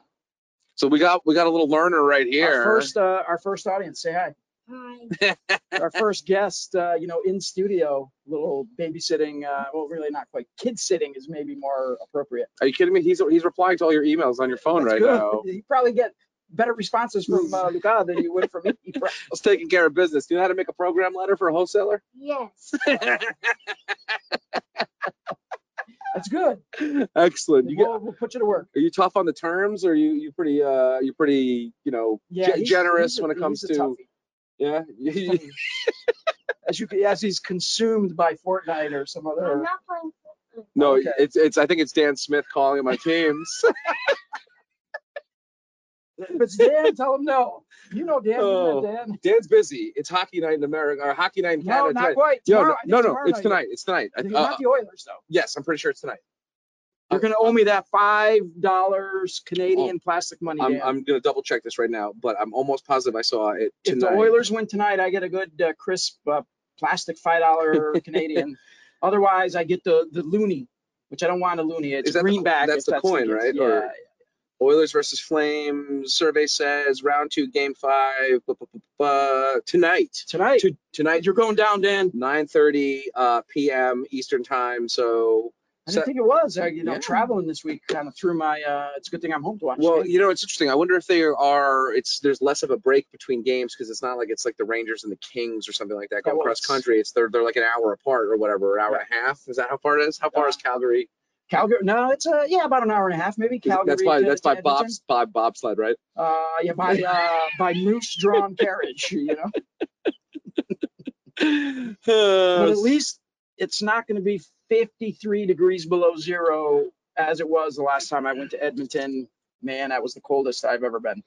So we got we got a little learner right here. our first uh, our first audience, say hi. Hi. Our first guest, uh, you know, in studio, little babysitting. Uh, well, really not quite. Kid sitting is maybe more appropriate. Are you kidding me? He's he's replying to all your emails on your phone That's right good. now. You probably get better responses from uh, Luca than you would from me. I was taking care of business. Do you know how to make a program letter for a wholesaler? Yes. That's good. Excellent. You get, We'll, we'll put you to work. are you tough on the terms, or are you you pretty uh you pretty you know Yeah, ge- he's- generous he's a- when it comes he's a to toughie. Yeah? as you as he's consumed by Fortnite or some other. I'm other. not playing. Fortnite. no, Okay. it's it's I think it's Dan Smith calling on my teams. If it's Dan, tell him no. You know Dan. Oh. You know Dan. Dan's busy. It's hockey night in America or hockey night in No, Canada. not tonight. quite. Yo, no, no, no, it's tonight. It's tonight. I- It's uh, not the Oilers though. yes, I'm pretty sure it's tonight. You're gonna owe me that five dollars Canadian plastic money. Oh. I'm, I'm gonna double check this right now, but I'm almost positive I saw it tonight. if the Oilers win tonight, I get a good uh, crisp uh, plastic five dollar Canadian. Otherwise, I get the the loony, which I don't want a loony. It's Is that the- greenback. that's if the coin, case. right? Yeah. Or- Oilers versus Flames. Survey says round two, game five. bu- bu- bu- tonight. Tonight, To, tonight, you're going down, Dan. 9:30 uh, p.m. Eastern time. So, I didn't think it was. I, you know, Yeah. traveling this week kind of threw my. Uh, it's a good thing I'm home to watch. well, you know, it's interesting. I wonder if they are. It's there's less of a break between games because it's not like it's like the Rangers and the Kings or something like that going well, cross country. It's they're they're like an hour apart or whatever, an hour and a half. Is that how far it is? How far Uh, is Calgary? Calgary. No, it's uh, yeah, about an hour and a half, maybe. Calgary. that's by to- that's by. Bob's Bob bobsled, right? Uh, yeah, by uh, by moose drawn carriage. You know, but at least it's not going to be 53 degrees below zero as it was the last time I went to Edmonton. Man, that was the coldest I've ever been.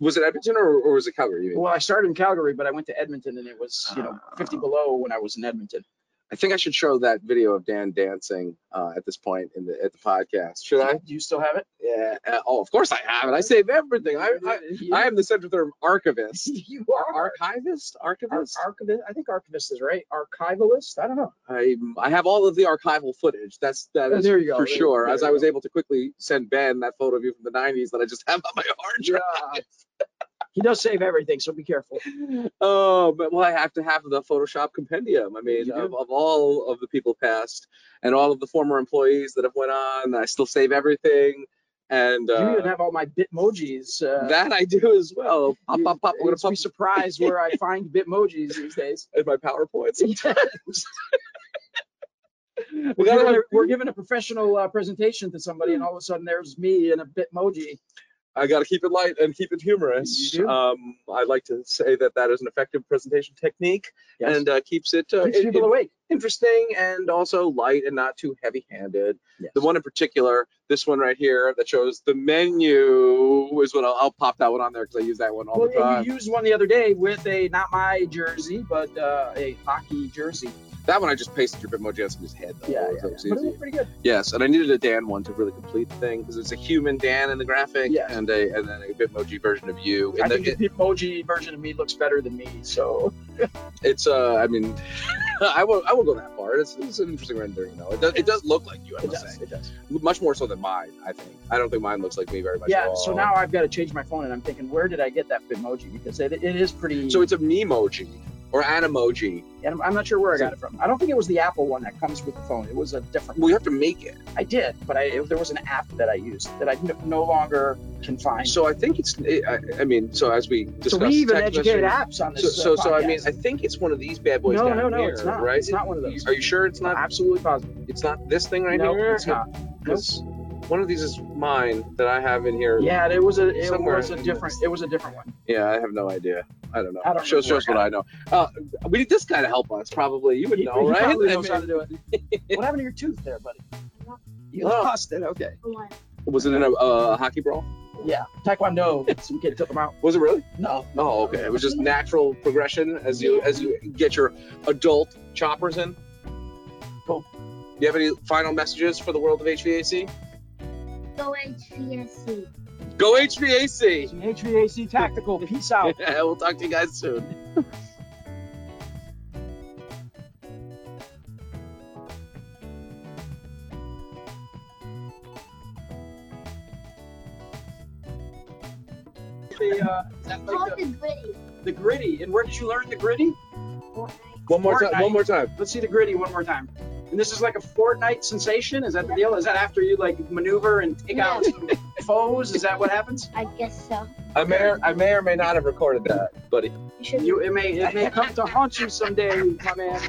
was it Edmonton or, or was it Calgary? Well, I started in Calgary, but I went to Edmonton, and it was you know 50 Ah. below when I was in Edmonton. I think I should show that video of Dan dancing uh, at this point in the at the podcast. Should I? Do you still have it? Yeah. Uh, oh, of course I have it. I save everything. I I, I am the Centrotherm archivist. You are Archivist? Ar- Archivist? archivist. I think archivist is right. Archivalist. I don't know. I I have all of the archival footage. That's that Oh, there you go. for There- sure. there As I was go. able to quickly send Ben that photo of you from the 90s that I just have on my hard drive. Yeah. he does save everything, so be careful. Oh, but well, I have to have the Photoshop compendium. I mean, of, of all of the people past and all of the former employees that have went on, I still save everything. And you uh, even have all my Bitmojis. Uh, that I do as well. Pop, you- pop, pop. I'm gonna pop be surprised where I find Bitmojis these days. in my PowerPoints. we're, We gotta giving a, we're giving a professional uh, presentation to somebody, and all of a sudden there's me in a Bitmoji. I got to keep it light and keep it humorous. Um, I like to say that that is an effective presentation technique Yes. and uh, keeps it, uh, Keeps it- people it- awake. interesting and also light and not too heavy-handed. Yes. The one in particular, this one right here that shows the menu is what I'll, I'll pop that one on there because I use that one all Well, the time. you used one the other day with a not my jersey, but uh, a hockey jersey. That one I just pasted your Bitmoji on somebody's head. Though. Yeah, yeah, yeah. But it pretty good. Yes, and I needed a Dan one to really complete the thing because it's a human Dan in the graphic Yes. and a and then a Bitmoji version of you. I And think the, the emoji version of me looks better than me. So it's uh, I mean, I will I will go that far. It's, it's an interesting rendering though. It does it does look like you. I it must does. say, It does. much more so than mine. I think. I don't think mine looks like me very much. Yeah. So now I've got to change my phone, and I'm thinking, where did I get that Bitmoji? Because it, it is pretty. So it's a memoji or an emoji. and I'm, not sure where I got it from. I don't think it was the Apple one that comes with the phone. It was a different. Well, you have to make it. I did, but I it, there was an app that I used that I no, no longer can find. So I think it's. I, I mean, so as we discussed, So we even text educate apps on this. so, uh, so I mean. I think it's one of these bad boys no, no, no, here, it's not. right? It's not one of those. Are you sure it's No, not? absolutely positive. It's not this thing right no, here. it's not. 'Cause One of these is mine that I have in here. Yeah, it was a it Somewhere was a different it was a different one. Yeah, I have no idea. I don't know. I don't shows shows what I know. Uh, we need this guy to help us. Probably you would He- know, he right? probably I knows how to do it. what happened to your tooth there, buddy? You Oh. lost it. Okay. Was it in a uh, hockey brawl? Yeah, Taekwondo. Some kid took him out. Was it really? No, Oh, okay. It was just natural progression as you as you get your adult choppers in. Cool. Do you have any final messages for the world of HVAC? Go HVAC. Go HVAC! HVAC tactical. Peace out. we'll talk to you guys soon. The, uh, like the, the gritty. the gritty. And where did you learn the gritty? Fortnite. One more time. One more time. Let's see the gritty one more time. And this is like a Fortnite sensation. Is that the deal? Is that after you like maneuver and take out Yeah. some foes? Is that what happens? I guess so. I may or, I may or may not have recorded that, buddy. You should. You it may it may come to haunt you someday, my man.